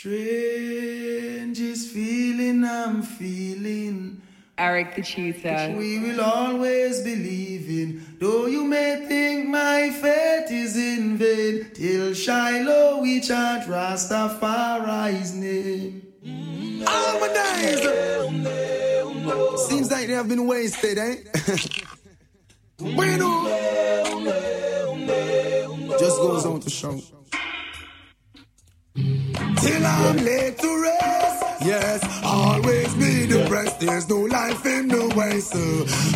Strangest feeling I'm feeling. Eric the Tutor. We will always believe in. Though you may think my faith is in vain, till Shiloh we chant Rastafari's name. All my days. Seems like they have been wasted, eh? bueno. Just goes on to show. Till I'm laid to rest. Yes, always be depressed. There's no life in the west.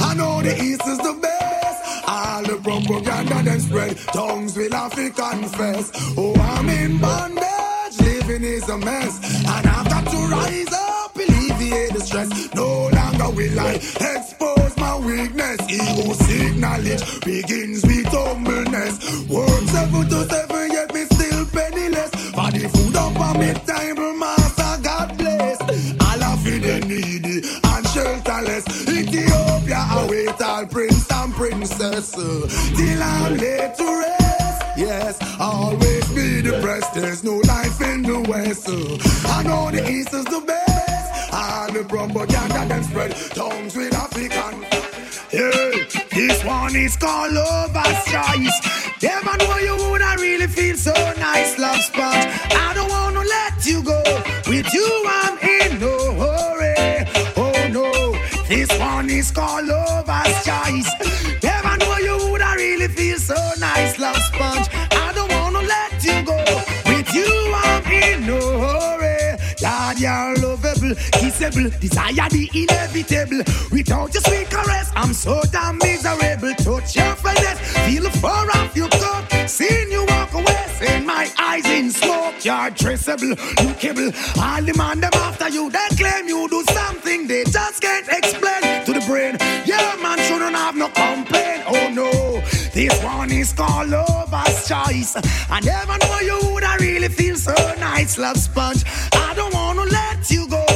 I know the east is the best. All the propaganda then spread. Tongues will have to confess. Oh, I'm in bondage. Living is a mess. And I've got to rise up, alleviate the stress. No longer will I expose my weakness. Ego seek knowledge begins with humbleness. Work seven to seven, yet me still penniless. For the food on me table, master, God bless. All of the needy and shelterless. Ethiopia await all prince and princess. Till I'm to rest. Yes, always be depressed. There's no life in the west. I know the east is the best. All the propaganda then spread tongues with African. Yeah, this one is called Lover's Choice. Never know you would I really feel so nice, love sponge. I don't wanna let you go. With you, I'm in no hurry. Oh no, this one is called Lover's Choice. Kissable, desire the inevitable. Without your sweet caress, I'm so damn miserable. Touch your finesse, feel fur off your coat. Seeing you walk away, seeing my eyes in smoke. You're traceable, lookable. All the man them after you, they claim you do something they just can't explain to the brain. Yeah, man shouldn't have no complaint. Oh no, this one is called lover's choice. I never know you would I really feel so nice, love sponge. I don't wanna let you go.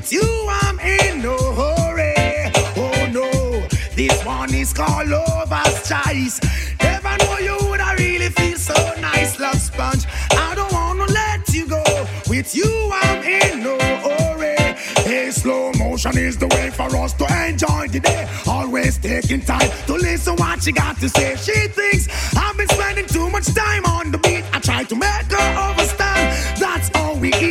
With you, I'm in no hurry. Oh no, this one is called lover's choice. Never know you would I really feel so nice, love sponge. I don't wanna let you go. With you, I'm in no hurry. Hey, slow motion is the way for us to enjoy the day. Always taking time to listen what she got to say. She thinks I've been spending too much time on the beat. I try to make her understand. That's all we eat,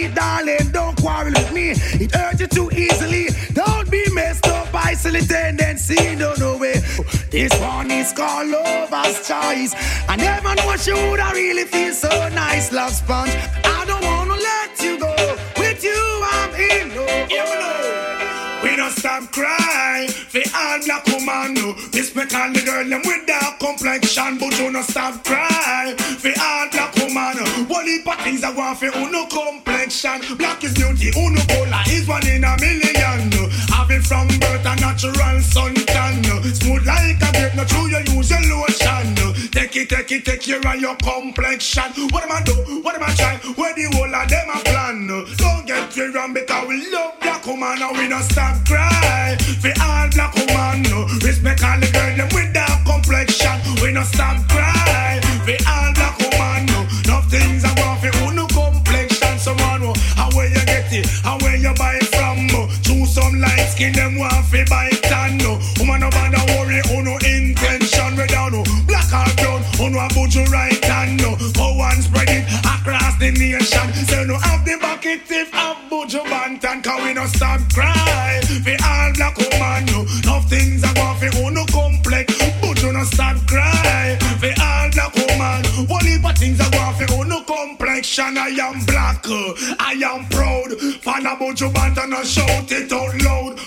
me. It you too easily. Don't be messed up by silly tendency. No, no way. This one is called Lover's Choice. I never know she would I really feel so nice, love sponge. I don't wanna let you go. With you, I'm in no We don't stop crying for all black woman. No. Respect all the girl them with dark complexion, but you don't stop crying for all black woman. One heap of things I want for uno Black is beauty, uno color is one in a million. Having from birth a natural suntan. Smooth like a grape, not true you use your lotion. Take it, take it, take care of your complexion. What am I do? What am I try? Where the whole of them a plan? Don't get me wrong because we love black woman and we don't stop cry for all black woman. Respect all the girl them with dark complexion. We don't stop cry skin them want for buy it and no. Woman no bother worry oh uno intention. We down no black or brown. Oh uno a put you right and no. Go and spread it across the nation. Say no have the bucket if have Buju Banton. Cause we no stop cry for all black woman. No. Enough things I want for uno complex. Buju no stop cry for all black woman. One heap things I want for uno complexion. I am black. I am proud. Follow Buju Banton and I shout it out loud.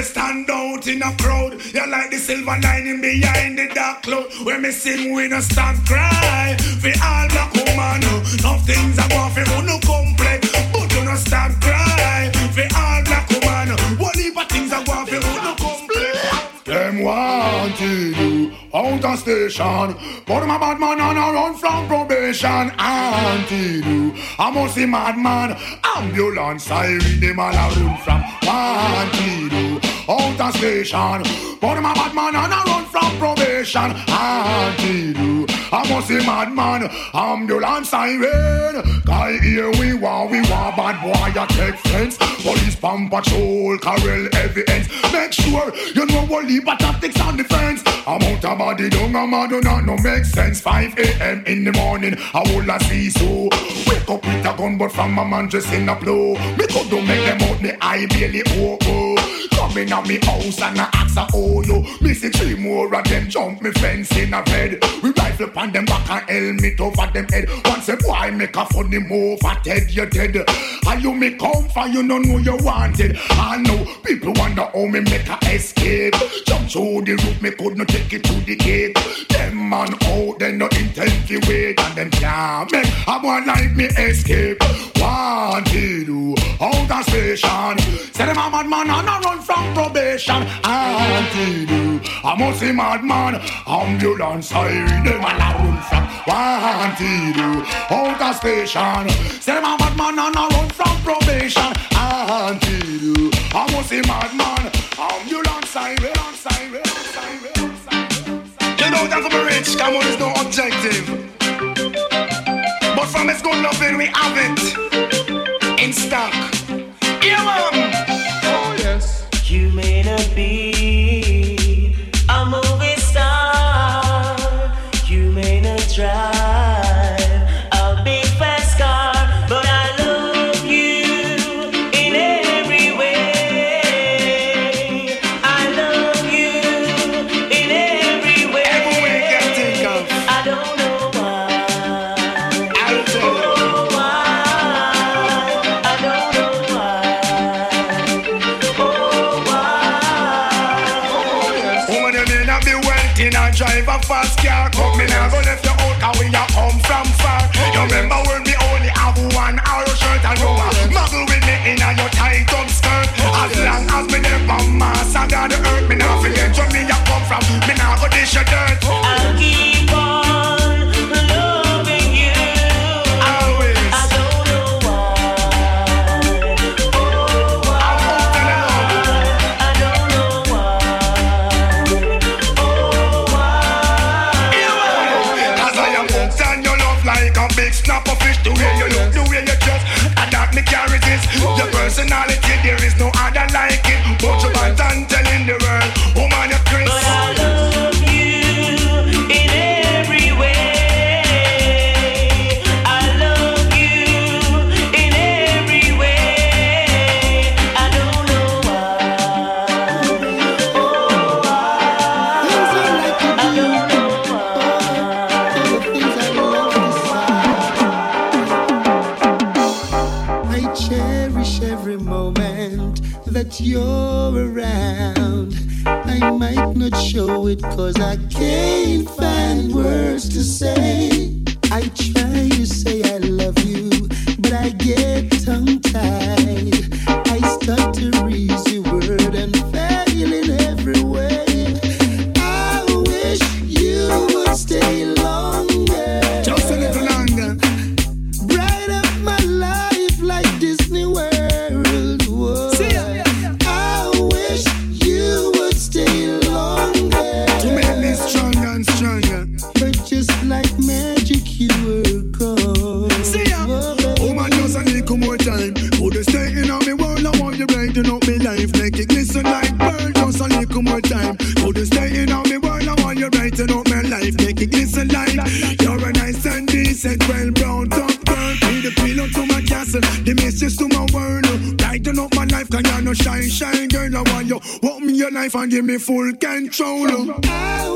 Always stand out in a crowd. You're like the silver lining behind the dark cloud. When me sing, we no stop cry for all black woman. Oh. Enough things I want for uno complex. But you no stop cry for all black woman. Oh. One heap of things I want for uno complex. Them wanted you out of station But my bad man and I run from probation Anti you, I must see madman Ambulance siren, them all a run from Wanted you out of station. But my bad man and I run from probation. Anti you, I must say madman, ambulance siren. Guy here we want, we want bad boy, I take fence. Police pump patrol, carrel evidence. Make sure you know what leave tactics on the fence. I'm out of body, don't I'm mad, do not no make sense. 5 a.m. in the morning, I will see so. Wake up with a gun, but from my man just in a blow. Me could do make them out, me eye barely open. Coming at me house and I ask a oh yo. Me three more of them jump me fence in a bed. We rifle upon them back and helmet over them head. Once a boy make a funny move, I dead you dead. And you me come for you don't know you wanted. I know people wonder how me make a escape. Jump through the roof, me could not take it to the gate. Them man out, they no wait and them can't make a boy like me escape. Wanted out of station. Say them a mad man and a run from probation. Wanted I must say madman. Ambulance siren, them a run from wanted out of station. Say them a madman and a run from probation. Wanted. I must say madman. Ambulance siren, siren, siren, siren. You know that I'm rich, come on, it's no objective. From its good loving, we have it in stock. Yeah, man. Mass, I gotta hurt me now. Forget where me a come from, me now go dish your dirt. I'll keep on loving you. Always. I don't know why. Oh, why? I'm out and alone. I don't know why. Oh, why? Cause I am hooked on your love like a big snapper fish. The way you look, the way you dress, and that me this. Your personality, there is no that you're around. I might not show it cause I can't find words to say. I try to say I love you, but I get tongue tied. Me full control. I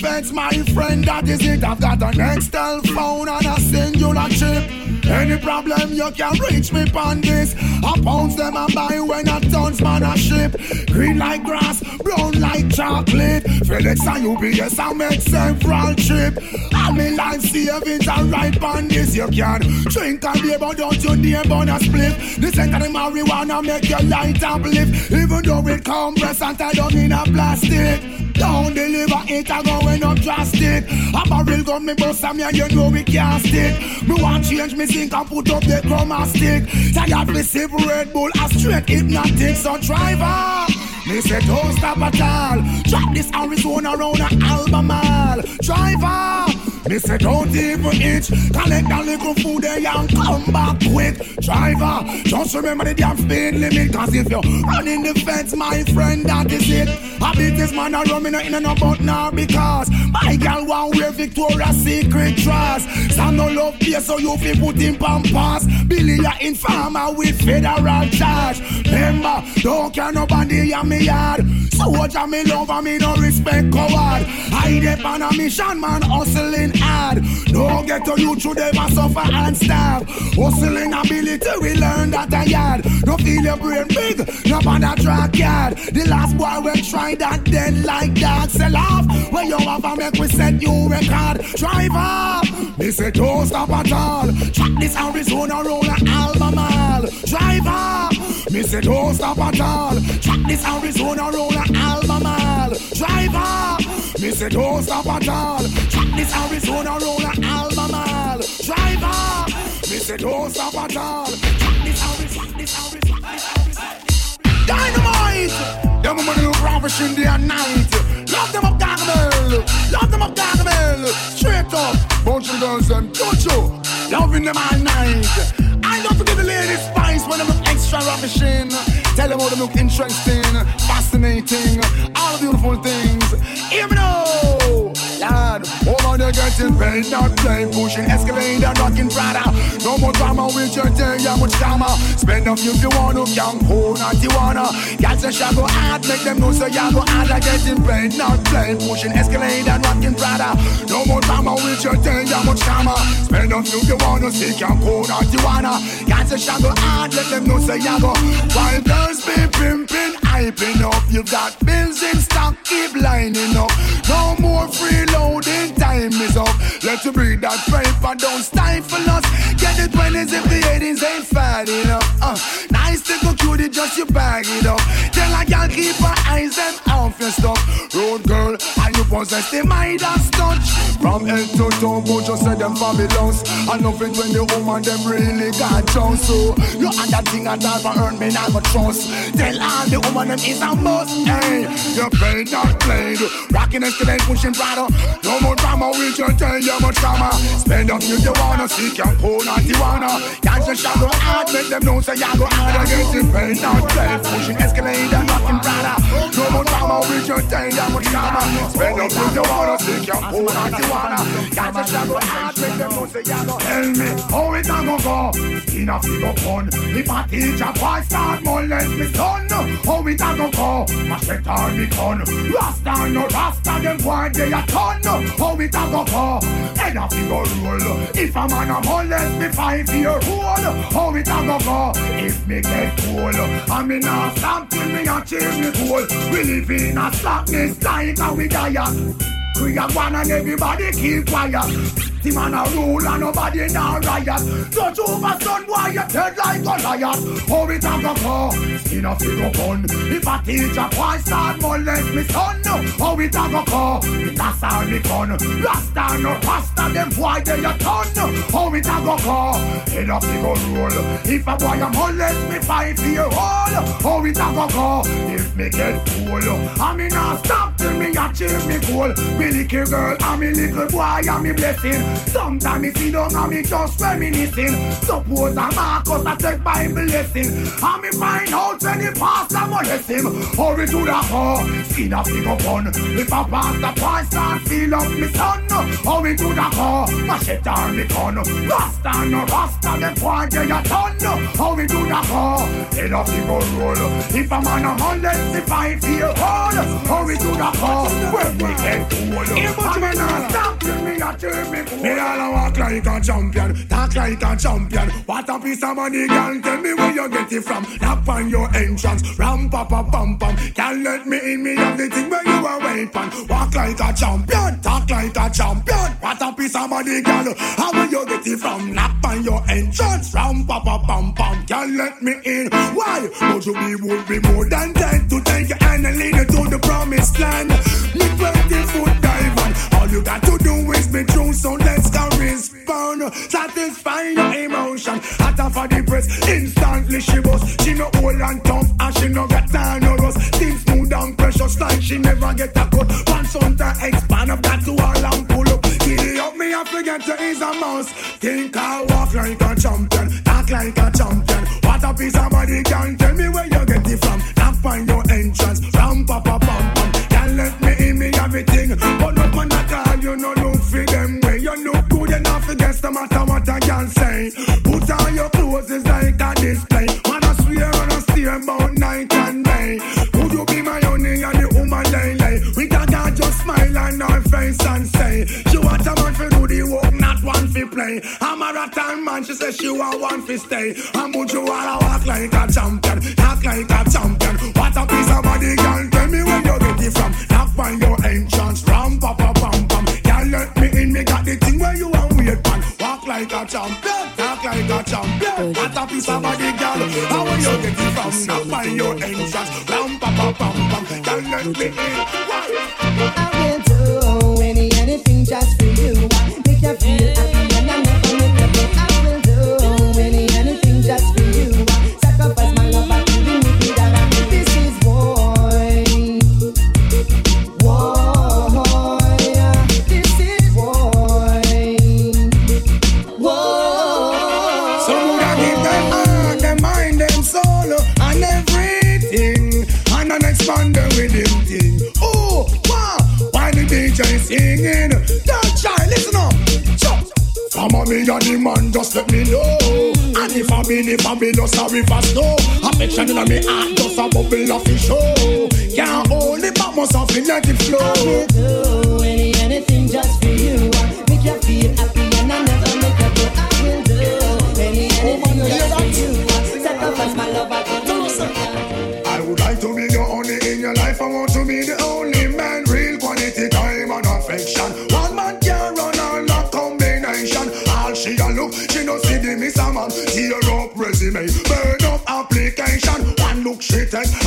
fence, my friend, that is it. I've got an Nextel phone and a Cingular chip. Any problem you can reach me on this. I pounds them and buy when a tons man a ship. Green like grass, brown like chocolate. FedEx and UPS I make several trip. I'm in life savings are right on this. You can drink and beer, but don't you dare on a split. This ain't the marijuana make your light uplift. Even though it compress and don't in a plastic. Don't deliver it, I going up drastic. I'm a barrel gun me bust me and you know we can't stick. Me want change me zinc and put up the chroma stick. Tired me sip Red Bull, a straight Hpnotiq. So driver, me say don't stop at all. Drop this Arizona around a Albemarle. Driver. Me say don't even itch. Collect that little food there and come back quick. Driver, just remember the damn speed limit. Cause if you're running the fence, my friend, that is it. I beat this man a rum in a no but now because my girl want wear Victoria's Secret dress. Some no love here, so you feel put in pampas. Billy ya informer with federal charge. Remember, don't care nobody in me yard. So what me love and me no respect coward. I dep on a mission, man, hustling hard. Don't get to you through them and suffer and starve. Hustling ability, we learn that a yard. No feel your brain big, no bother track yard. The last boy will try that then like that. Sell off, when you have a make we set you record. Drive up, me say don't stop at all. Track this Arizona roller Albemarle. Drive up, me say don't stop at all. Track this Arizona roller Albemarle. Drive up, me say don't stop at all. Track this Arizona roller Albemarle. Drive up, me say don't stop at all. This Arizona, this Arizona, this Arizona. Dynamite! Them women look ravish in the night. Love them up Gargamel. Love them up Gargamel. Straight up. Bunch of girls them, don't you? Loving them all night. I love to give the ladies spice when they look extra ravishing. Tell them how they look interesting, fascinating, all the beautiful things. Hear me now, there getting paid, not playing, pushing escalator, rocking Prada. No more drama with your day, yeah, much drama. Spend a few if you want to, young poor, not you wanna. Got to shall go hard, make them know so you go hard. Like getting paid, not playing, pushing escalator, rocking Prada. No more drama with your day, yeah, much drama. Spend a few if you want to, see, young poor, not you wanna. Got to shall go hard, let them know so you go. While girls be pimping, hyping up, you got bills in stock, keep lining up. No more freeloading, time is up. Let you breathe that paper, don't stifle us. Get the 20s if the 80s ain't fat enough. Uh, nice to go cutie, just you bag it up. Tell a girl keep her eyes them off your stuff. Road girl, possess the mind Midas touch. From head to toe, but you say them fabulous. And nothing when the woman them really got chance. So you and that thing and that for earn me go trust. Tell all the woman them is a must. Hey, you paid not played. Rocking escalate, pushing Prada. No more drama with your day, you much drama. Spend up you wanna see can pull not you wanna. Can't just shout go hard, make them know say you go hard. I get it paid not played. Pushing escalate and rocking Prada. No more drama with your day, you much drama. Spend if you wanna pull not you wanna. Can't just shout go hard, make them know say you go. Tell me how it a go go. In a figure pun. If a teacher boy start molest me son, how it a go go? Machete on me gun. Rasta no rasta, them boy they a ton. How it a go go? Head a figure roll. If a man a molest me five year old, how it a go go? If me get cool, I me not stop till me achieve me goal. We live in a slackness like a we die. We are one and everybody keep quiet. The man a rule and nobody now riot. Judge over son, why you dead like Goliath? How it a go go? In a figure gun. If a teacher boy start molest me son, how it a go go? That's all me gun. Rasta no rasta, them boy they a ton. How it a go go? In a figure rule. If a boy a molest me five year old, how it a go go? If me get cool, I me not stop till me achieve me goal. Me little girl and me little boy and me blessing. Sometimes me see down and me just reminiscing. Suppose I'm a Marcus I take Bible lesson. And me find out when the pastor molest him. Hurry to the car, see the figure pun. If a pastor point start seal up me son. Hurry to the car, machete on me gun. Rasta no rasta, me point get your ton. Hurry to the car, head up the roll. If a man a hundred, if I feel hard. Hurry to the when we get cold. I'm not stop till me a turn me cool. Me all walk like a champion, talk like a champion. What a piece of money, girl. Tell me where you get it from. Knock on your entrance, ram pa pa pam pam. Can't let me in, me have the thing where you are waiting. Walk like a champion, talk like a champion. What a piece of money, girl. How will you get it from? Knock on your entrance, ram pa pa pam pam. Can't let me in. Why? Would you be would be more than ten to take your hand and lead you to the promised land? Me twenty foot dive. All you got to do is be true, so let's go respond. Satisfy your emotion. Hotter for the press, instantly she was. She no old and tough, and she no got time no rust. Things smooth and precious like she never get a cut. Once on to expand, I've got to all and pull up. Giddy up me, I forget to ease a mouse. Think I walk like a champion, talk like a champion. What a piece of body can tell me where you get it from. Not find your entrance, ram pa but no man at all. You know look for them way. You look good enough against no matter what I can say. Put on your clothes, it's like a display. Man, I swear and I steer about night and day. Would you be my honey and the woman lay lay? We can not just smile on our face and say, she want a man for do the work, not one for play. I'm a marathon man, she says she want one for stay. And would you wanna walk like a champion, talk like a champion? What a piece of body, girl, like a champion, talk like a champion. What a piece of body, girl, how will you get it from? Knock on your entrance, ram pa pa pam pam. Can't let me in. Why? Me and the man, just let me know. And if I mean, if I be no sorry for snow. Affection in me heart, just a bubble of the show. Can't hold it, but must have let it flow. I will do any anything just and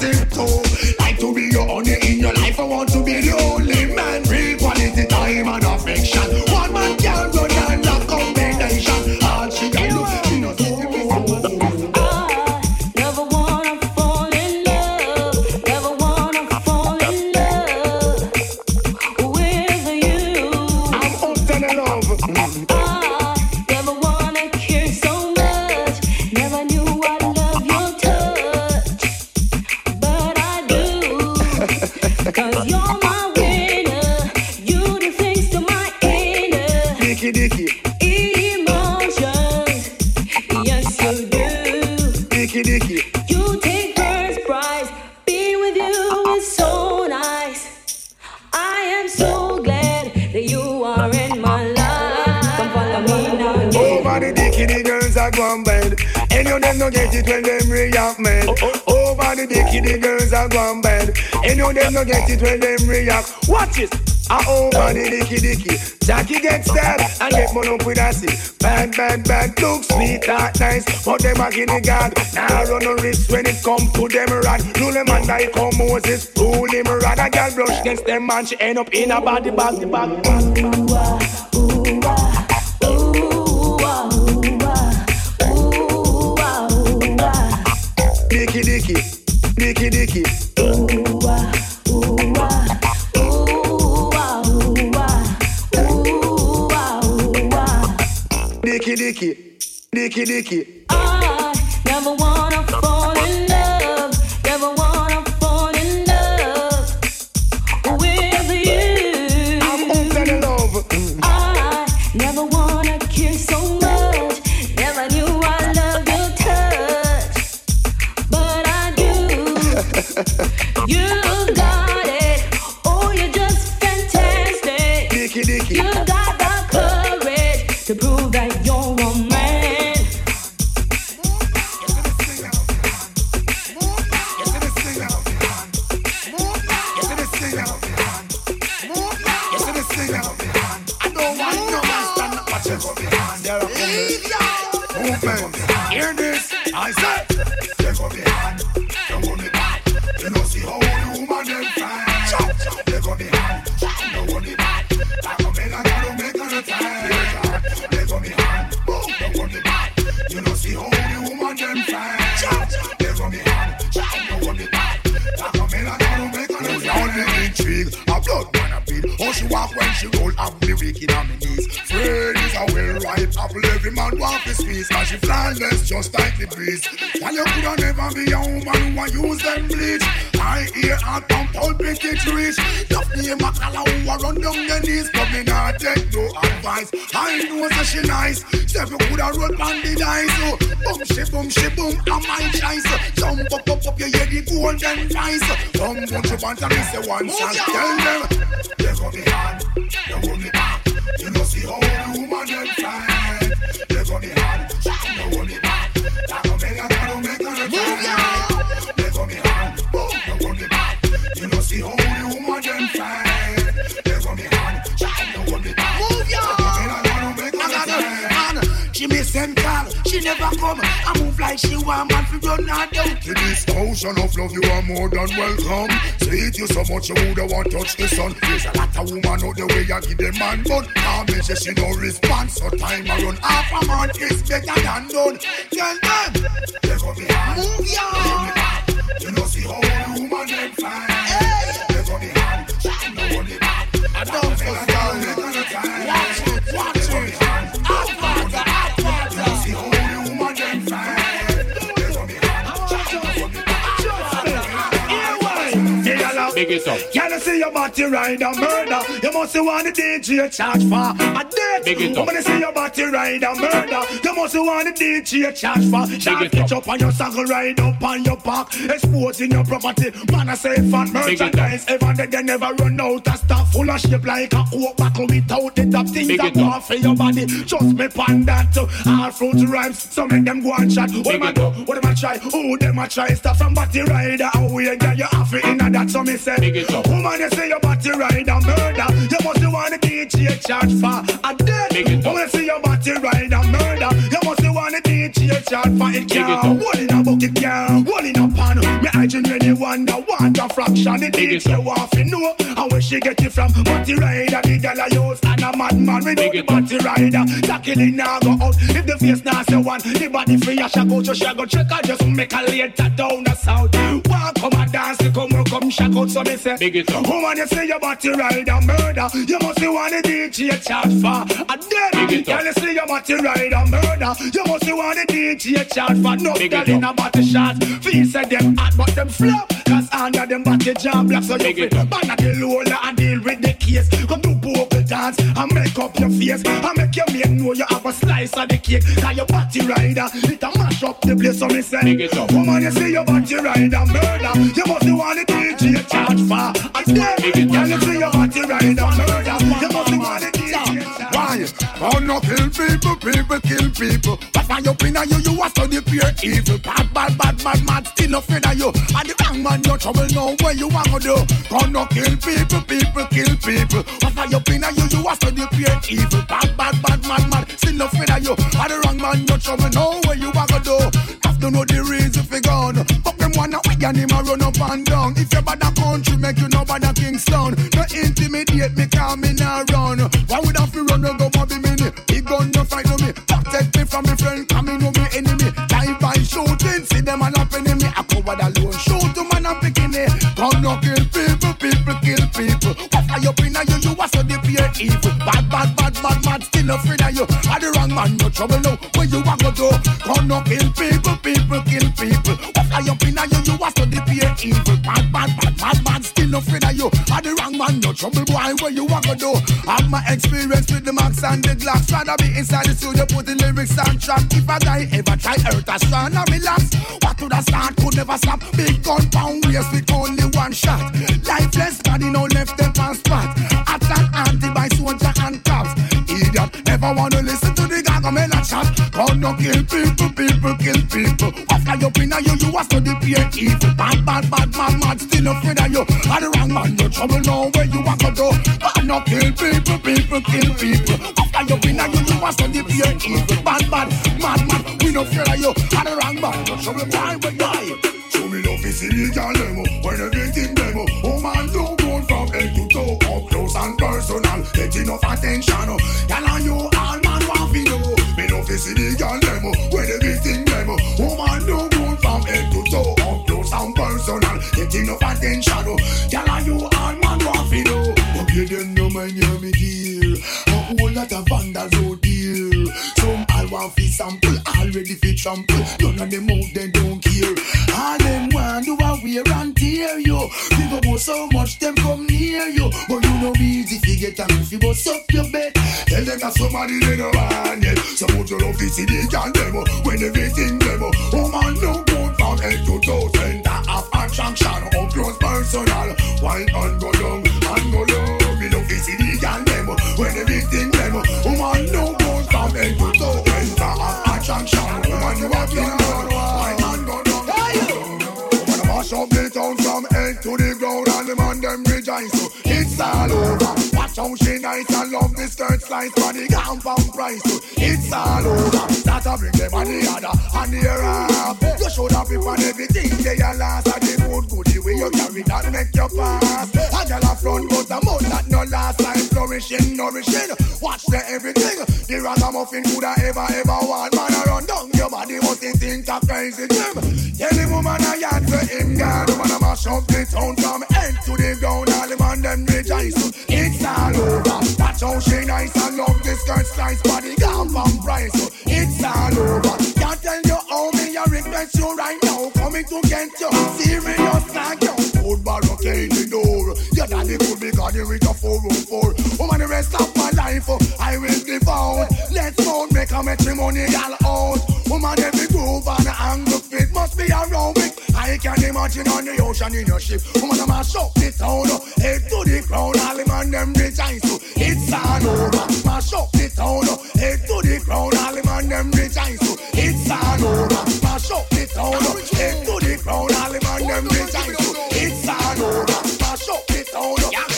You no get it when them react. Watch it. I over the dicky dicky. Jackie gets stabbed and get up with a seat. Bad, bad, bad, look sweet, that nice. But them a guinea god. Now run no risk when it come to them rod. Rule them and like how Moses rule him rod. A girl brush against them man, she end up in a body bag, the bag, bag. Dicky dicky, dicky dicky. Dicky dicky, dicky dicky. The golden voice. Come bunch of banter, me say one shot. Tell them, take up the hand, don't hold me back. You know see how the woman them fight. Take up the hand, don't hold me back. Like a man, I gotta make an attack. Never come. I move like she want man to run her down. To this ocean of love, you are more than welcome. Sweet you so much, you woulda want touch the sun. There's a lot of woman out the way you give them man, but can't make sure she no response. So time I run half a month is better than done. Tell them, take up the hand, move ya. You know see how the woman them fine. Hey. Take up the hand, she no hold it back. I don't so sorry. Watch it, watch it. Big it up. Can I see your body ride a murder? You must want the DJ charge for a dead. Big it up. I see your body ride a murder, you must want the DJ charge for. Shot it up. on your saddle, ride up on your back, exposing your property. Man, I say fat merchandise. Ever they, they never run out of stuff. Full of shape like a coke buckle without the top things that go for your body. Just me pan that. All fruit rhymes, so make them go and chat. What am I do? What am I try? Who them I try? Stop from body rider. How we get you off in that? So me say, Big it up. Woman, you say your body ride a murder. You must want the DJ charge for a dead. Big it up. Woman, you say your body ride a murder. You must want the DJ charge for it. Big it up. in a bucket, can't hold in a pan. Me I genuinely wonder what a fraction the Big it DJ want to know. And where she get it from? Body rider, the girl I use and a madman without Big the it body rider. Tackling now go out. If the face now say one, the body free, I shall go to she go check out just make a later down the south. Walk come a dance, to come come shack out. So me say, Big it up. Woman, you say your body ride a murder. You must be one of the DJ charge for a dead. Big it up. Girl, you say your body ride a murder. You must be one of the DJ charge for no girl in a body shot. Feel say them hot, but them flop. Under them body jam black. So you Big it fit up. ban at the lola and deal with the case. Come do vocal dance and make up your face. And make your man know you have a slice of the cake. Cause your body rider, it a mash up the place. So me say, Big it up. Woman, you say your body rider murder. You must be one the DJ charge for a dead. Big it up. Girl, you say your body rider murder. Why? Gonna kill people, people kill people. But why you in you, you are study pure evil. Bad, bad, bad, bad, mad, still afraid of you. And the wrong man, you trouble now, where you want to do? Gonna kill people, people kill people. But why you in you, you are study pure evil. Bad, bad, bad, mad, mad, still afraid of you. And the wrong man, you trouble now, where you want to do? Have to know the reason for gone. Fuck them one, we and him a run up and down. If you bad country, make you know bad a Kingston. No intimidate me, call me now run. Why would I Protect me me friend, coming no me enemy. Drive by shooting, see them and up enemy. I cover the alone, shoot them and I'm picking it. Gun no kill people, people kill people. What are you in you? You are so the pure evil. Bad, bad, bad, bad, bad. Still afraid of you. Are the wrong man, no trouble now. Where you want to do? Gun no kill people, people kill people. What are you in you? You are so the pure evil. Bad, bad, bad, bad, bad. Still no afraid of you. Are the wrong man, no trouble boy. Where you want to do? Have my experience with the max and the glass. Rather be inside the studio, put the lyrics on track. If I die, ever try hurt a strand, I relax. What to the start could never stop. Big gun pound waist with only one shot. Lifeless body no left them on spot. At an anti by soldier and cops. Idiot, never wanna listen the government a chat. Gonna kill people, people kill people. After you pin you, you a study pure evil. Bad, bad, bad, mad, mad, still afraid of you. Are the wrong man, you trouble now where you want to go. Gonna kill people, people kill people. After you pin you, you a study pure evil. Bad, bad, mad, mad, we no fear of you. Are the wrong man, you trouble why where you Show me is illegal demo When everything demo Oh man don't go from head to toe Up close and personal Get enough attention oh. Get enough attention oh. Girl and you all man want to know But you don't know my name me dear. A whole lot of vandals out there Some all want fi sample Already fi trample. None of them out they don't care. All them want do a wear and tear you People go so much them come near you But you know easy fi get a fi bust up your bed. Tell them that somebody they no want yet put your love the girl demo. When everything demo Oh man no head to toe Center of attraction Up close personal. Wine and go down and go low Me love fi see the girl demo When everything demo Oh man no good from head to toe Center of attraction. Woman you a feel Wine and go down. Wanna mash up the town from head to the ground and the man them rejoice. So it's all over. How she nice and love the skirt slice for the compound price. So it's all over. That a bring them on the other and the up. You should have people and everything they are last and the good the way you carry that make you pass. A girl a front but a mouth that no last time flourishing, nourishing. Watch the everything. The ragamuffin could have ever ever want man run down your body must think a crazy gym. Tell the woman a yard for him God, woman a mash up the town from head to the ground. All the man them rejoice. It's all over. That's how she nice and love the skirt slice body gone from price. It's all over. Can't tell you how me I respect you right now. Coming to get you serious like you. Food barricade the door. Your daddy could be got with a four room four. Woman the rest of my life uh, I will devour. Let's go make a matrimonial out. Woman every groove and angle fit must be aerobic. I can imagine on the ocean in your ship. Woman I'm a shop the town. uh, Head to the crown. All the man them rejoice. so It's all over. Mash up the town. uh, Head to the crown. All the man them rejoice. so It's all over. Mash up the town. Head to the crown. All the man them rejoice. so It's all over. Mash up the town.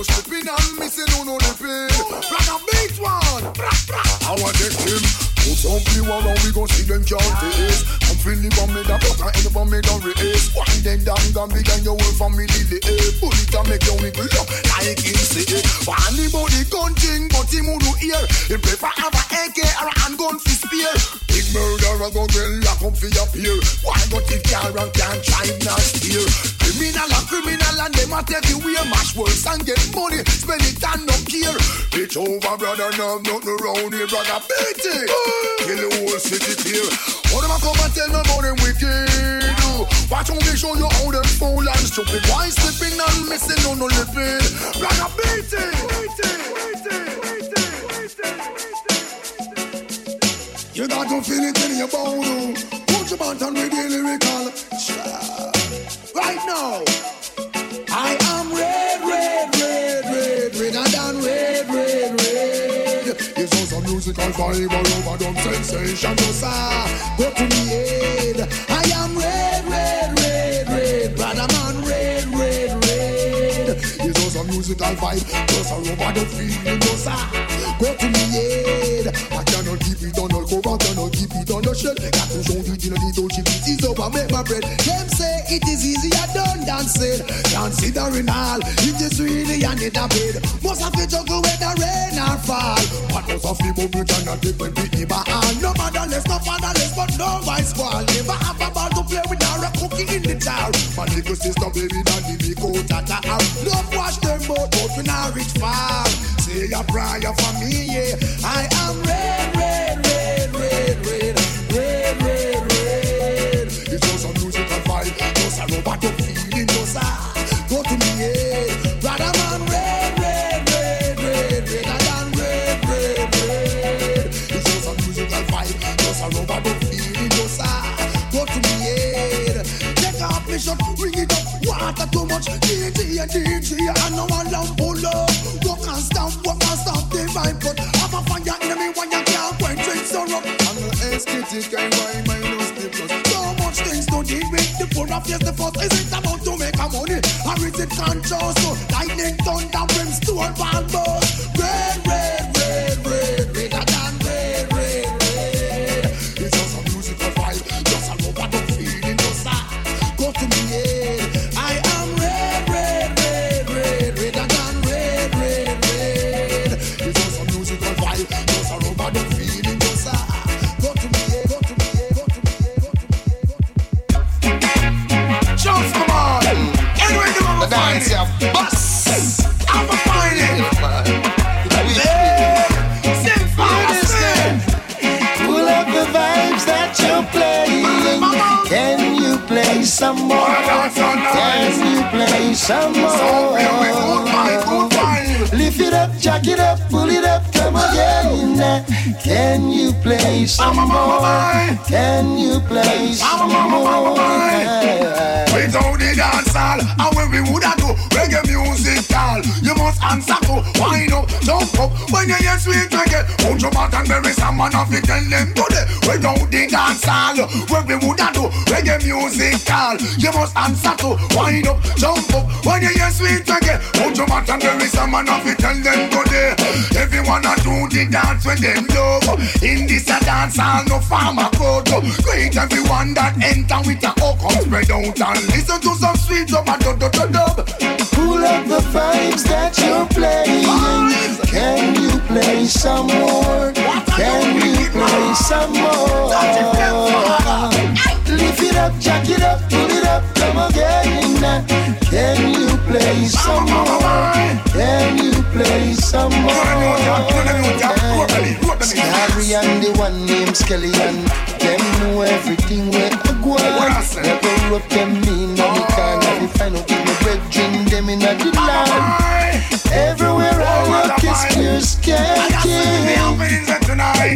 No slipping and missing who no lipping Black and beat one. I want this team Put some few around we gon' see them Come feel the bomb me da butter and the bomb me da race One them down gone big and your whole family live Bullet and make your wiggle up like him say One the gun thing but him who do hear. He prefer have a AK or a handgun for spear. Big murderer go get lock up for your peer. Why go take car and can't drive not steer? Criminal and criminal and them at everywhere Mash works and get money. Spend it and no care. It's over brother now nothing around here brother. Beat it Kill the whole city clear. How them a come and tell and no more than wicked. Watch on make sure you how all them fool and stupid. Why slipping and missing on no living? Like a beating. You got to feel it in your bone. Oh. Put your band on with the lyrical. Right now, I am red, red, red. Musical vibe all over them sensation. No, sir, go to me head. I am red, red, red, red. Brother man, red, red, red. It's just a musical vibe, just all over the feeling. No, sir, go to me head. I cannot keep it on the cover, cannot keep it on the shelf. Got to show it in a little chip. It is over, make my bread. Them say it is easier done than said. Considering all, it is really a need a bed. Must have to juggle the rain or fall. But most of the bubble can not take when Britney all. No motherless, no fatherless, but no vice squall. Never have a ball to play with or a cookie in the jar. My little sister, baby, daddy, me go tata. Love wash them both, but we not reach far. Say a prayer for me, yeah. I am red, red, red, red. It's just a musical vibe, just a robot feeling, just a go to. It's just a musical vibe, just a robot feeling, just a go to. Take shirt, bring it up, water too much, DJ DJ, I know I. Walk and stop, walk and stop the vibe, but I'm a fire enemy when you can't quench it, so rough. I'm an why my nose plus. So much things to deal with, the poor of yes, the first. Is it about to make a money, or is it conscious? So lightning, thunder, brimstone, ball some more? Lift it up, jack it up, pull it up, come again. Can you play some more? Can you play some more? Without the dance hall, and when we woulda you answer to wind up, jump up. When you hear sweet reggae, put your back and bury someone off it, tell them today. Without the dance hall, when we woulda do reggae music call, you must answer to wind up, jump up. When you hear sweet reggae, put your back and bury someone off it, tell them today. Everyone a do the dance when them love. In this a dance hall, no farmer code. Greet everyone that enter with a hook up, spread out and listen to some sweet dub and dub dub dub. Pull up the vibes that you're playing. Can you play some more? Can you play some more? Lift it up, jack it up, pull it up, come again. Can you play some more? Can you play some more? Scary and the one named Skelly and them know everything where I go. Never up them in on the corner. If I know give me brethren, them in a the land. Everywhere I look is clear sketchy.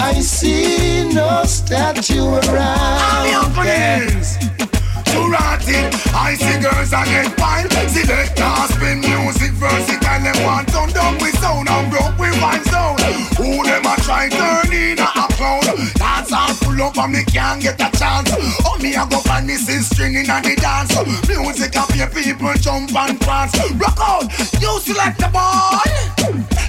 I see no statue around. To rotted, I see girls and get wild. Select spin music versatile. Them want turn down with sound and broke with one sound. Who them a try turn up and me can't get a chance. Oh me a go find this is stringing and the dance. Music up your people jump and prance. Rock out, you select the boy.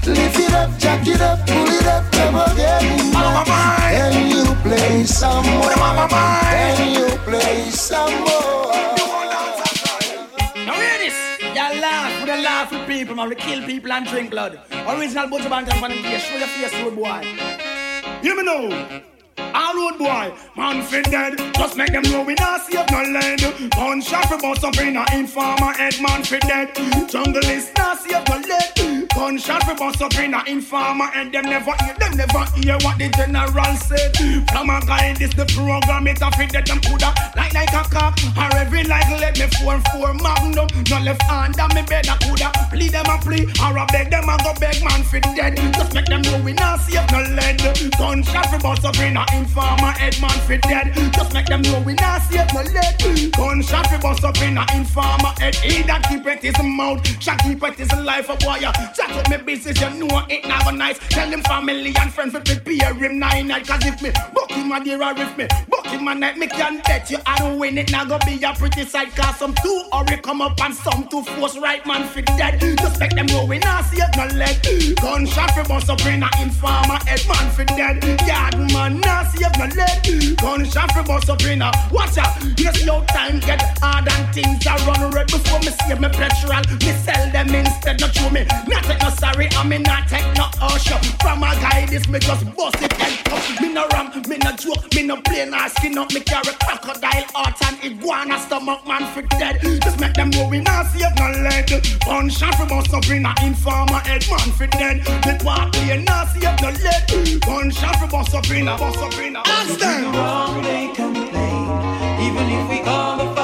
Lift it up, jack it up, pull it up, come again. Can you play some more? Can you play some more? Now hear this. Y'all laugh with the laughing people, man. We kill people and drink blood. Original Buju Banton from the face. Show your face, road boy. Hear me now. All road boy, man fit dead. Just make them know we not save no lead. Gunshot for bust up in informer head, man fit dead. Jungle is not save no lead. Gunshot we bust up in a informer and them never hear, them never hear what the general said. From a guy this the program, it a fit that them coulda like like a cock or every like let me four four magnum. No left hand on me bed I coulda Plead them a plea or I beg them a go beg man fit dead. Just make them know we not safe no lead. Gunshot we bust up in a informer head man fit dead. Just make them know we not safe no lead. Gunshot we bust up in a informer head. He that keep it his mouth, shall keep it his life a boy. Yeah. That with me business, you know it never nice. Tell them family and friends to prepare him nine night. Cause if me book him a deer or if me book him a night, me can bet you I don't win it. Now go be a pretty side Cause some two hurry come up and some two force right man fit dead. Suspect them going I see it no leg. Gunshot for bust up in a informer head man fit dead. Yard man now see it no leg. Gunshot for bust up in a watch out. Yes, your time get hard and things are run red before me see me petrol. Me sell them instead, not you me. Not Oh, take no sorry I me not take no hush From a guy this me just bust it and tough Me no ram, me no joke, me no play no skin up Me carry crocodile heart and iguana stomach man for dead. Just make them know we not save no lead. Gunshot from us up in a informer head man for dead. Me walk play not save no lead. Gunshot from us up in a bus up in a. Ask them! Wrong they complain Even if we call the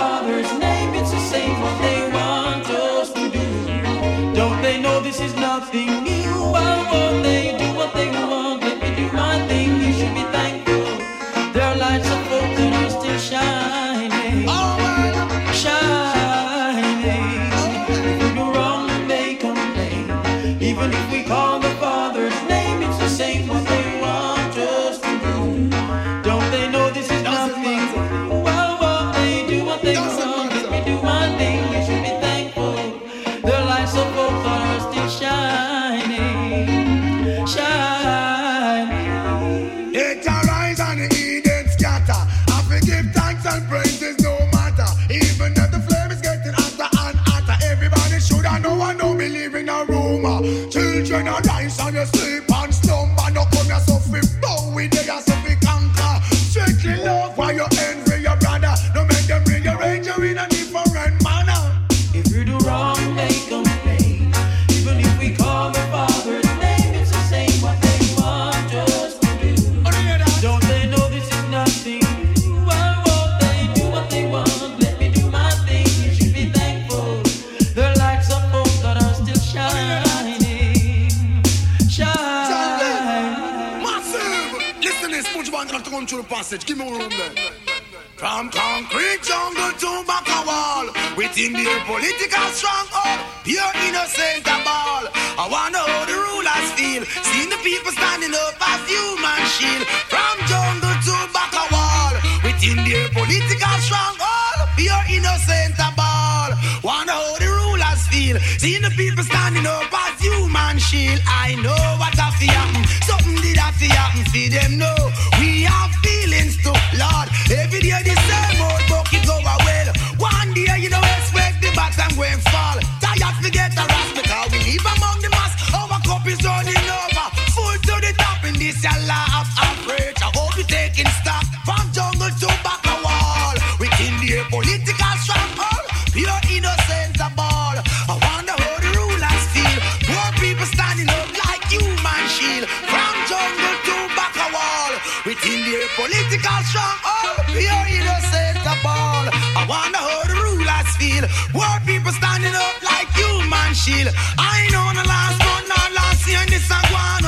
feel. War people standing up like human shield. I know the last one, not last year, this a one.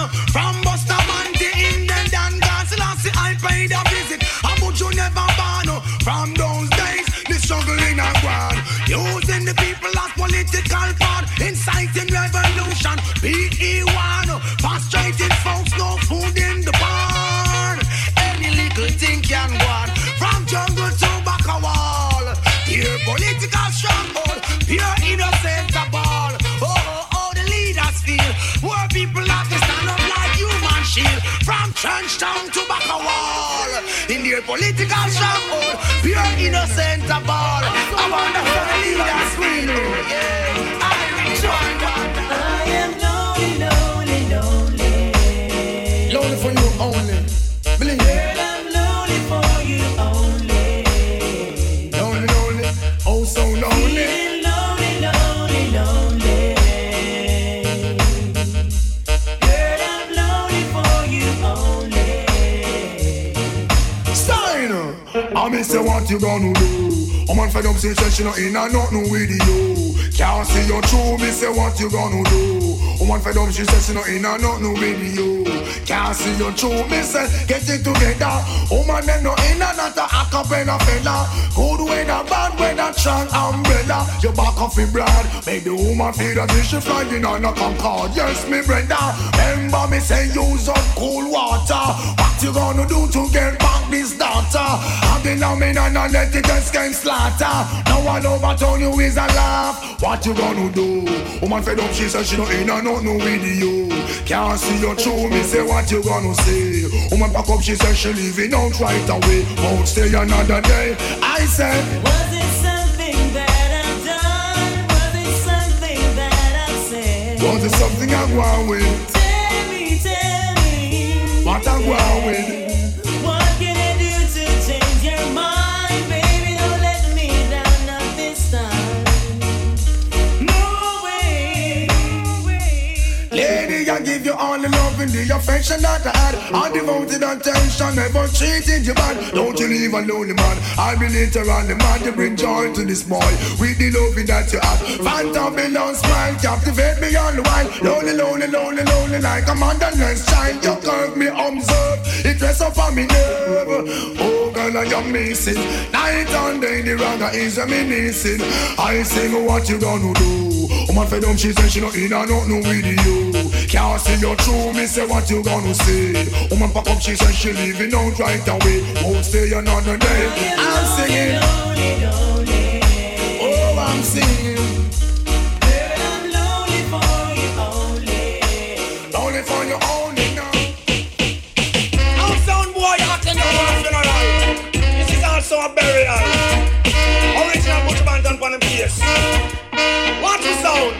punch down to back a wall in their political stronghold. Pure innocent of all. I wonder who the leader screaming. Yeah, I rejoin. say what you gonna do? I'm on fed up since she not in and nothing with you. Can't see your true, me say what you gonna do? I'm on fed up, she says she not in and nothing with you. Can't see your true, me say get it together. Woman them not in and not a acapella fella. Good weather, bad weather, strong umbrella. Your back off in blood, make the woman feel that she flying on a Concorde. Yes, me Brenda, remember me say use up cool water. What you gonna do to get back this daughter? I've been on me and I let it get slaughter. Now all over town you is a laugh. What you gonna do? Woman fed up, she said she no in a nothing with you. Can't see your true, me say what you gonna say. Woman pack up, she said she leaving out right away. Won't stay another day. I said, Was it something that I've done? Was it something that I've said? was it something I want with? Tell me, tell me. What I want with? What can I do to change your mind? Baby, don't let me down, not this time. No way. Lady, I give you all the love and the affection that I had. All devoted attention, never treated you bad. Don't you leave a lonely man. I'll be later on the man to bring joy to this boy. With the loving that you have. Phantom belong smile, captivate me all the while. Lonely, lonely, lonely, lonely, like a motherless child. You curve me observe, it rests up on me nerve. Oh, girl, I am missing. Night and day, the ragga is reminiscing. I sing what you gonna do. Woman fed up, she say she not in a nothing with you. Can't see your true, me say what you gonna say. Woman pack up, she say she leaving out right away. Oh, Won't stay another day. I'm singing, oh I'm singing, Is a burial. Original Buju Banton on the bass. The sound?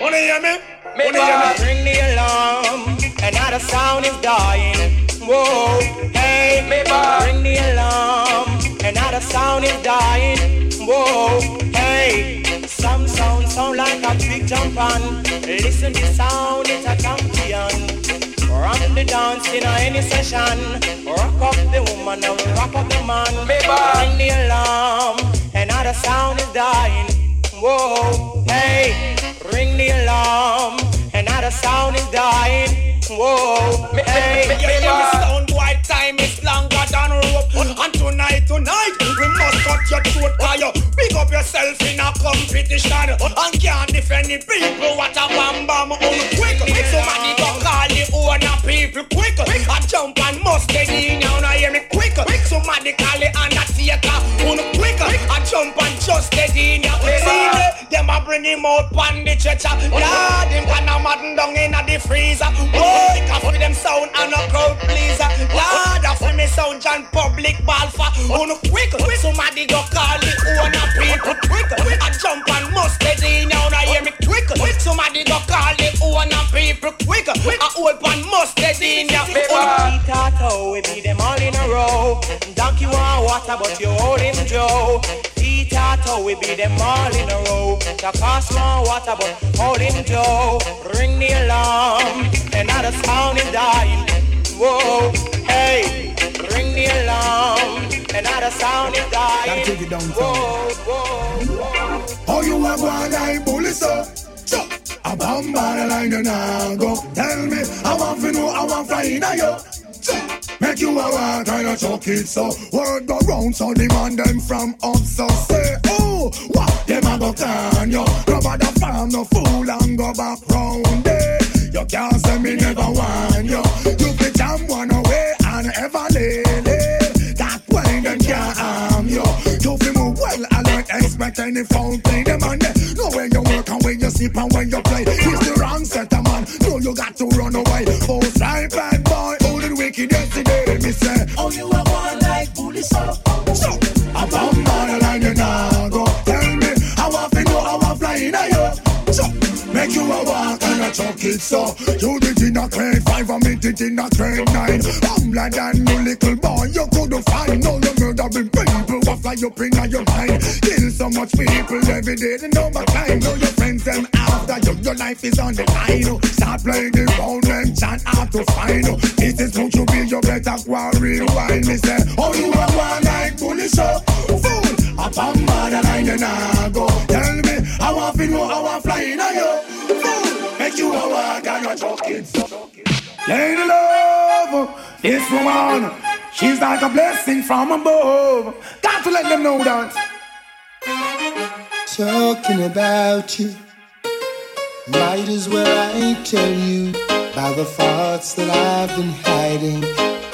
Wanna hear me? Wanna hear me? Ring the alarm, another sound is dying. Whoa, hey, me ring the alarm, another sound is dying. Whoa, hey, some sound sound like a big jump on. Listen the sound, it's a champion. Run the dance in any session. Rock up the woman and rock up the man. Ring the alarm, another sound is dying. Whoa, hey, ring the alarm, another sound is dying. Whoa, hey, You sound boy, time is longer than rope. And tonight, tonight, we must cut your throat you pick up yourself in a competition. And can't defend the people, what a bam bam on just get in, ya See me, them a bring him out pan the stretcher. Lord, him pan a madden down in a the freezer. Boy, cause for them sound and a crowd pleaser. Lord, I for me sound John public ball for. On quick, somebody go call the owner people quick I jump and must in, now now hear me quick Somebody go call the owner people quick I hold pan must get in, ya On Tato, we beat them all in a row. Donkey want water, but you hold him Joe. Tato, we be them all in a row. The cost want water, but hold him Joe. Ring the alarm, another sound is dying. Whoa, hey, ring the alarm, another sound is dying. take it downtown. Whoa, whoa, whoa. Oh, you a one like bully so. So, a bomb line you now go. Tell me, I want to know, I want to yo. So, make you a walk kind of chuck it so. Word go round so demand them from up so say, oh, what them a go can yo. Nobody farm no fool and go back round there. You can't say me never want yo. You be jam one away and ever lay That way them can't harm you. You feel move well, I expect any foul play. Them on there, know where you work and where you sleep and when you play. It's the wrong set of man, know you got to run away. You are one like bully so. So, a bomb on the line, you now go. Tell me, how I feel, how I fly in a. So, make you a walk and a chuck it so. You did in a grade five, I mean it in a grade nine. Humbler than you little boy, you couldn't find. No, you murdering people, fly up in your mind. Kill so much people every day, they know my time. Know your friends them after you, your life is on the line. oh. Start playing the phone and chant out to find. oh. This is who you be, you better and rewind. Me say, oh, you are one like bully so. Fool, up on borderline, you nah go. Tell me, how I feel, know how I fly in a yo. Fool, make you a wild a joking. Lady love, this woman, she's like a blessing from above. Got to let them know that. Talking about you, might as well I tell you about the thoughts that I've been hiding.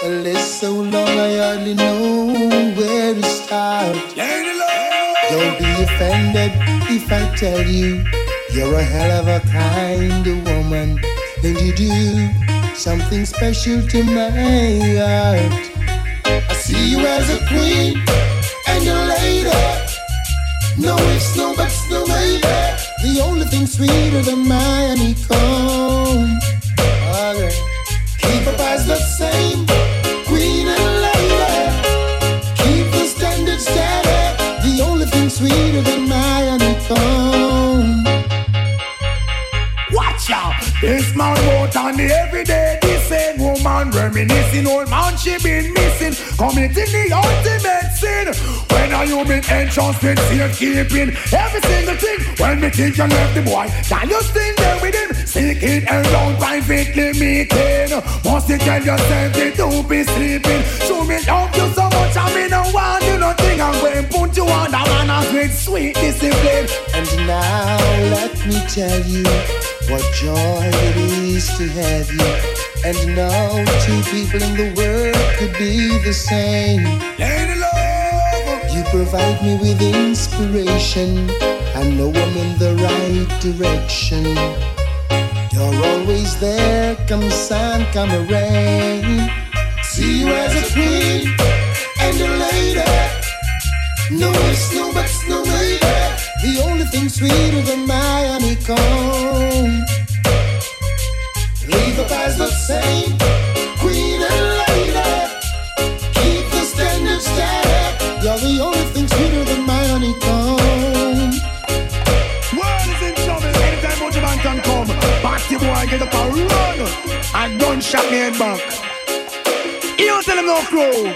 A list so long I hardly know where to start. Don't be offended if I tell you you're a hell of a kind of woman, and you do something special to my heart. See you as a queen and a lady. No ifs, no buts, no maybe. The only thing sweeter than my honeycomb. Okay. Keep up as the same queen and lady. Keep the standard steady. The only thing sweeter than honeycomb. watch out. This man wrote on the everyday. This woman reminiscing. Old man she been missing. Committing the ultimate sin. When you been entrusted safekeeping? Every single thing. When me think you left the boy, can you still there with him? Seeking around privately meeting. Must you tell yourself that don't be sleeping? Show me love you so much, I mean, no want you nothing. I'm going put you on the manners with sweet discipline. And now let me tell you what joy it is to have you. And no two people in the world could be the same. Lady love. You provide me with inspiration. I know I'm in the right direction. You're always there, come sun, come rain. See you as a queen and a lady. No ifs, no buts, no maybe. The only thing sweeter than my honeycomb. Leave the same, queen and lady. Keep the standard steady. You're the only thing sweeter than my honeycomb. World is in trouble anytime Mojo Man can come. Party boy get up and run. And gunshot me head back. You don't tell him no crow.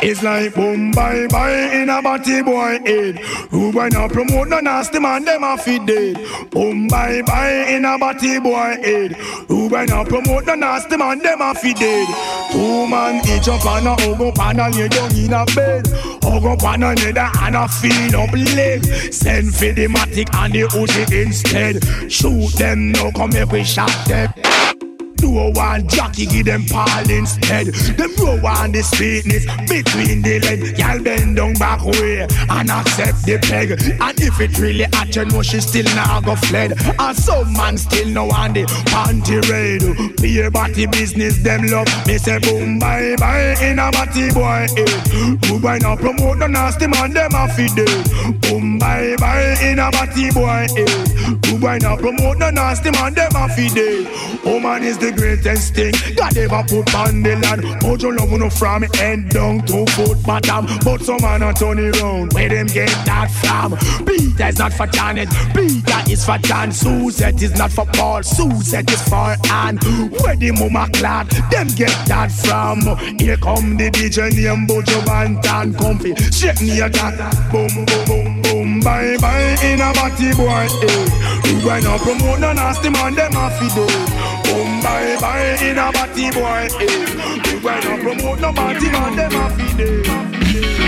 It's like boom bye bye in a body boy head. Who boy not promote no nasty man, them a fit dead. Boom bye bye in a body boy head. Who boy not promote no nasty man, them a fit dead. Two man each up on a hug up and a lay down in a bed. Hug up on another and a feed up leg. Send for the matic and the Uzi instead. Shoot them now, come here we shot them. Do one jockey, give them Paul instead. Them row on the sweetness between the leg. Y'all bend down back way and accept the peg. And if it really at you know she still now go fled. And some man still no on the panty raid. Be body business, them love. Me say boom bye bye in a body boy. Eh. Who now promote the nasty man, them a it. Boom bye bye in a body boy. Eh. Who now promote the nasty man, them a feed it. Woman is the greatest thing God ever put on the land. Mojo love no from head down to foot bottom. But some man a turn it round. Where them get that from? Peter is not for Janet. Peter is for John. Suzette is not for Paul. Suzette is for Anne. Where the mama clad, them get that from. Here come the DJ name Buju Banton. Comfy, shake me a cat. Boom, boom, boom, boom. Bye, bye, in a body boy. Eh. Going to promote no nasty man, them a fi. Boom bye bye in a body boy. We were not promote no party man, them a feed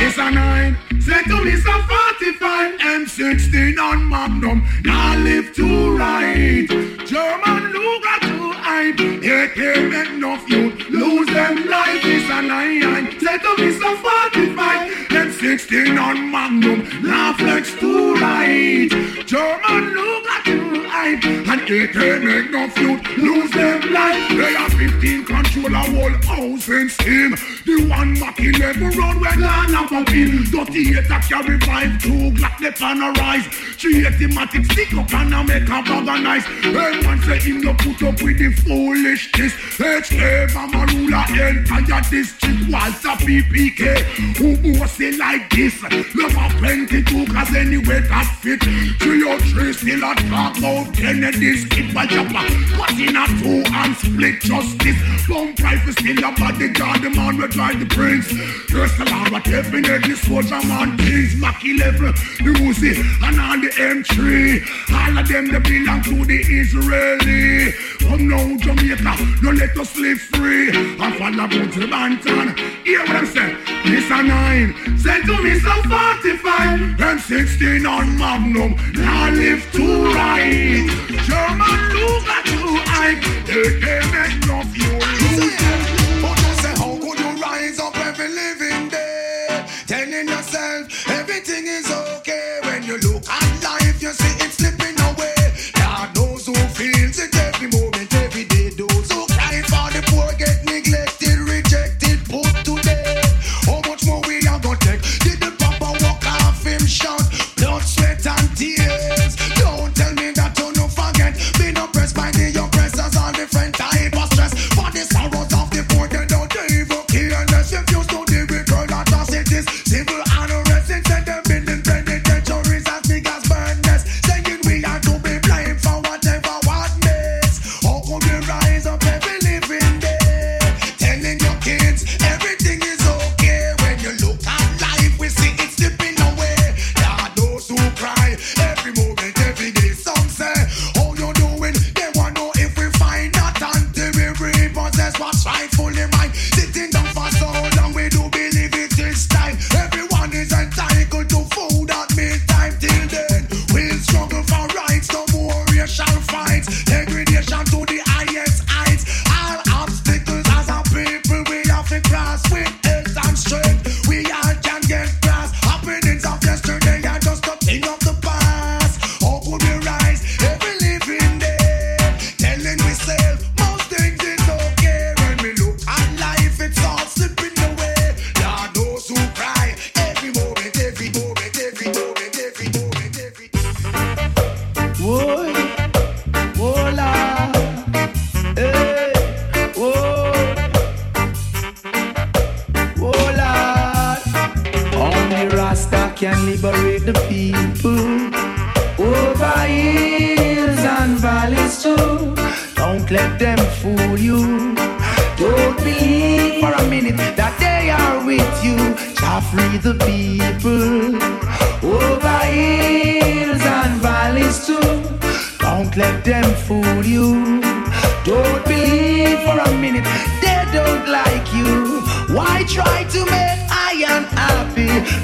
It's a nine. Second is a 45 M16 on Magnum. Now live to right. German Luger to hype. Here came no youth. Lose them life is a nine. Second is a 45. Gen 16 on Magnum, laugh like too right. German look at you hype, and it ain't make no feud, lose them life. They are 15 control a whole house and steam. The one Mac never run where land up a pin. Dirty eight a carry five, two Glock left pan a rise. Three automatic stick up and a make a bag nice. Hey man say him no put up with the foolishness. H.A. Mama ruler entire district was a PPK. Who bossy something like this. Number 22, cause anyway that fit. 303 still a talk about Kennedy's Kipper Jumper. But in a two and split justice. Bomb rifle still up body the guard, the man will drive the prince. Just a lot of definitely soldier man, kings, Mackie level, the Uzi, and on the M3. All of them they belong to the Israeli. Come now, Jamaica, don't let us live free. I follow the Banton. Hear what I'm saying? This a nine. Said to me some 45 M16 on Magnum Now live to right German Luger to Ike They can't make no fuel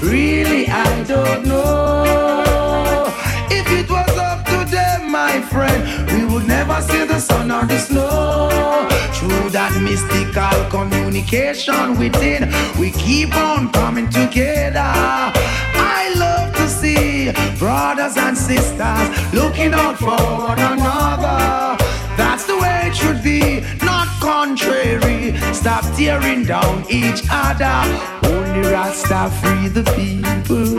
Really, I don't know. If it was up to them, my friend, we would never see the sun or the snow. Through that mystical communication within, we keep on coming together. I love to see brothers and sisters looking out for one another. That's the way it should be stop tearing down each other. Only Rasta free the people.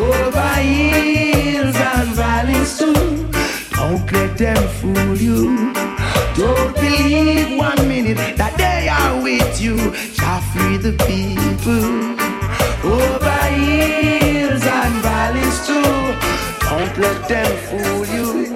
Over hills and valleys too. Don't let them fool you. Don't believe one minute that they are with you. Jah free the people. Over hills and valleys too. Don't let them fool you.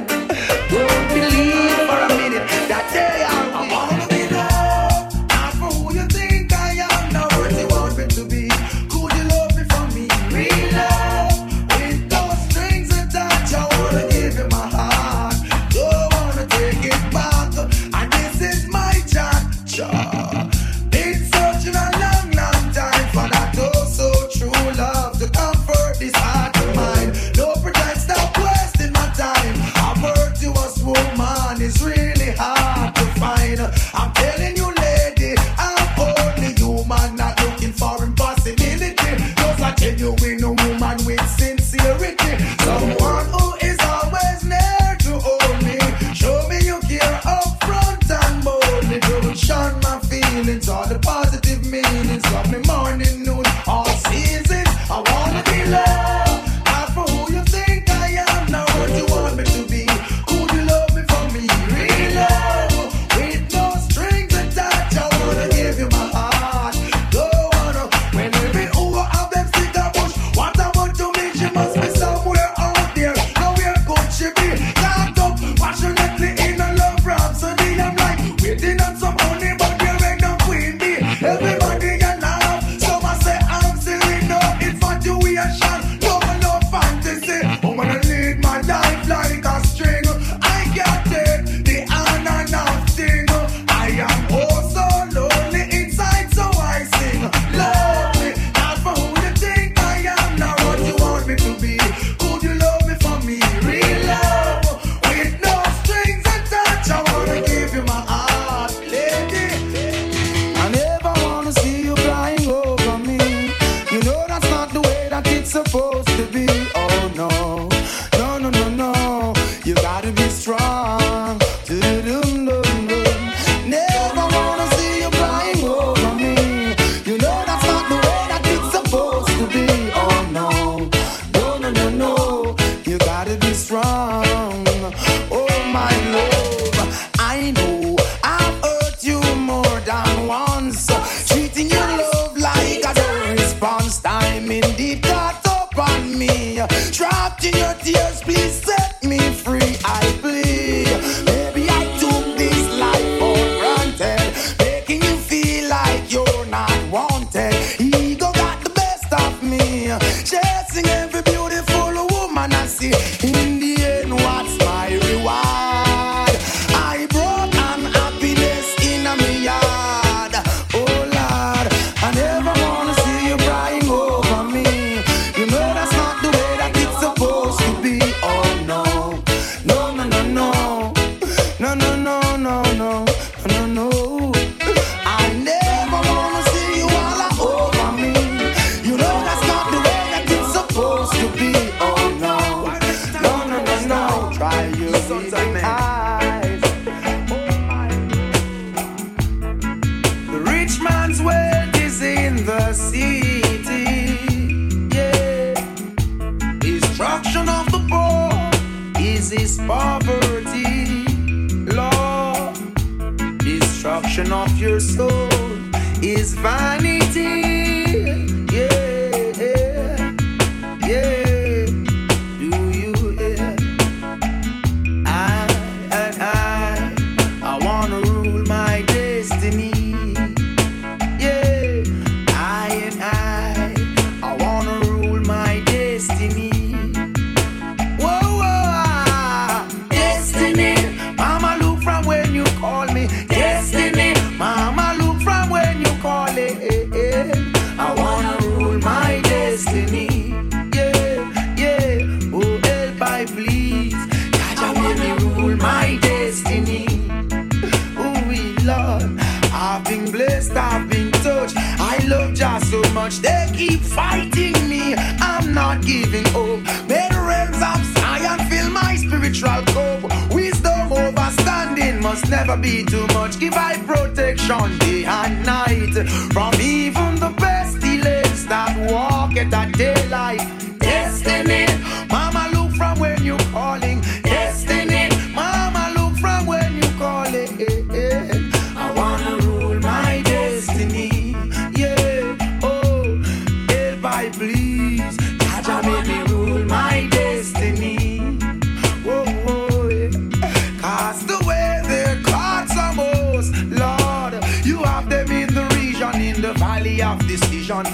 have decision.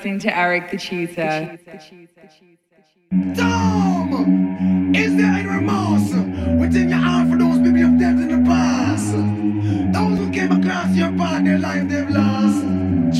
listening to Eric the Tutor. Tom! Is there any remorse within your heart for those people of death in the past? Those who came across your path, their life they've lost.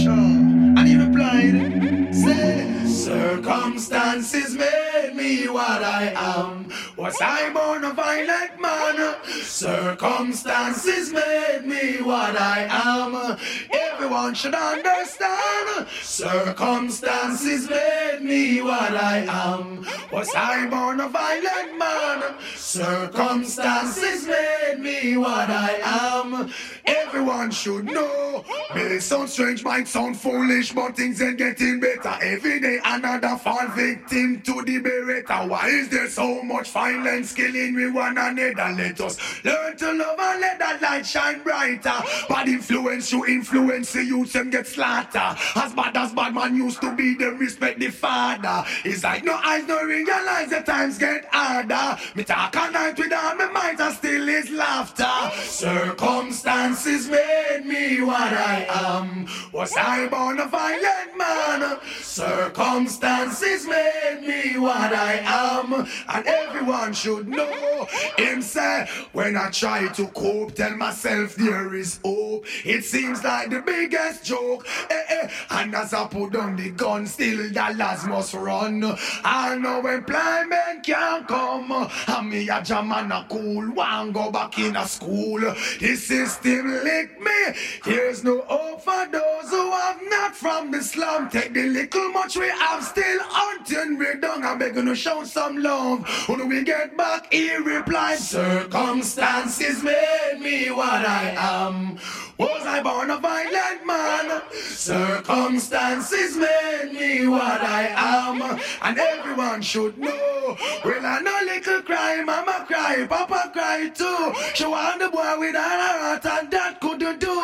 Sure. And he replied, Say, Circumstances made me what I am. Was I born a violent man? Circumstances made me what I am. Everyone should understand. Circumstances made me what I am. Was I born a violent man? Circumstances made me what I am. Everyone should know. May sound strange, might sound foolish, but things ain't getting better. Every day another fall victim to the beretta. Why is there so much violence killing we one another? Let us learn to love and let that light shine brighter. Bad influence you influence the youth and get slaughtered. As bad as bad man used to be, them respect the father. It's like no eyes, no realize the times get harder. Me talk all night with all my mind and still is laughter. Circumstances made me what I am. Was I born a violent man? Circumstances made me what I am. And everyone should know. Him say, when I try to cope, tell myself there is hope. It seems like the biggest joke. Eh, eh. And as I put down the gun, still dollars must run. I know employment can't come. And me a jam and a cool. One go back in a school. The system lick me. There's no hope for those who have not from the slum. Take the little much we have still hunting we down. I'm begging to show some love. When we get back, he replied, Circumstances made me what I am. Was I born a violent man? Circumstances made me what I am. And everyone should know. Well, I know little cry, mama cry, papa cry too. She want the boy with a heart and that couldn't do.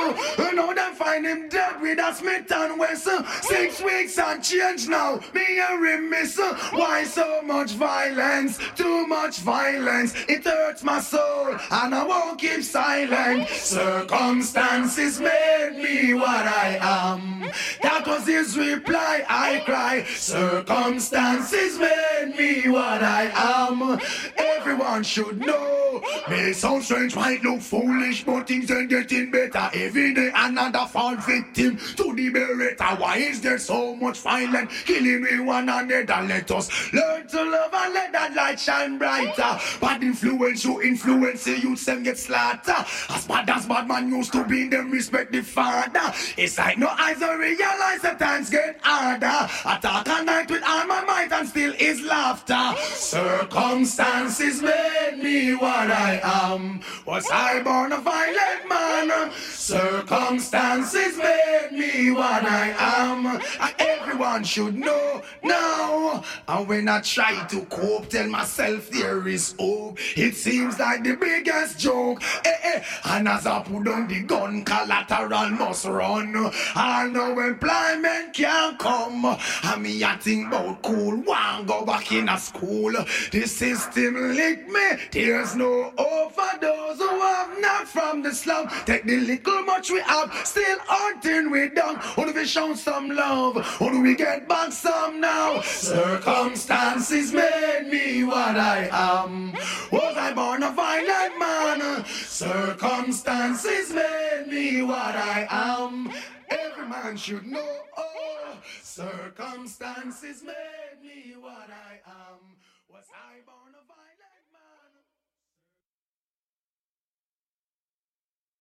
Find him dead with a Smith and Wesson. Six weeks and change now. Me a remiss. Why so much violence? Too much violence. It hurts my soul and I won't keep silent. Circumstances made me what I am. That was his reply. I cry. Circumstances made me what I am. Everyone should know. May sound strange, might look foolish, but things are getting better. Every day another fall victim to the beretta. Why is there so much violence killing me one another? Let us learn to love and let that light shine brighter. Bad influence you influence the youth them get slaughtered. As bad as bad man used to be, them respect the father. It's like no eyes don't realize the times get harder. Attack all night with all my might and still is laughter. Circumstances made me what I am. Was I born a violent man? Circumstances made me what I am. And everyone should know now. And when I try to cope, tell myself there is hope. It seems like the biggest joke. Eh, eh. And as I put down the gun, collateral must run. I know employment can't come. And me a think about cool, one go back in a school. The system lick me. There's no hope for those who have not from the slum. Take the little much we have, still hunting we down. Only we show some love, only we get back some now. Circumstances made me what I am. Was I born a violent man? Circumstances made me what I am. Every man should know. Oh, circumstances made me what I am. Was I born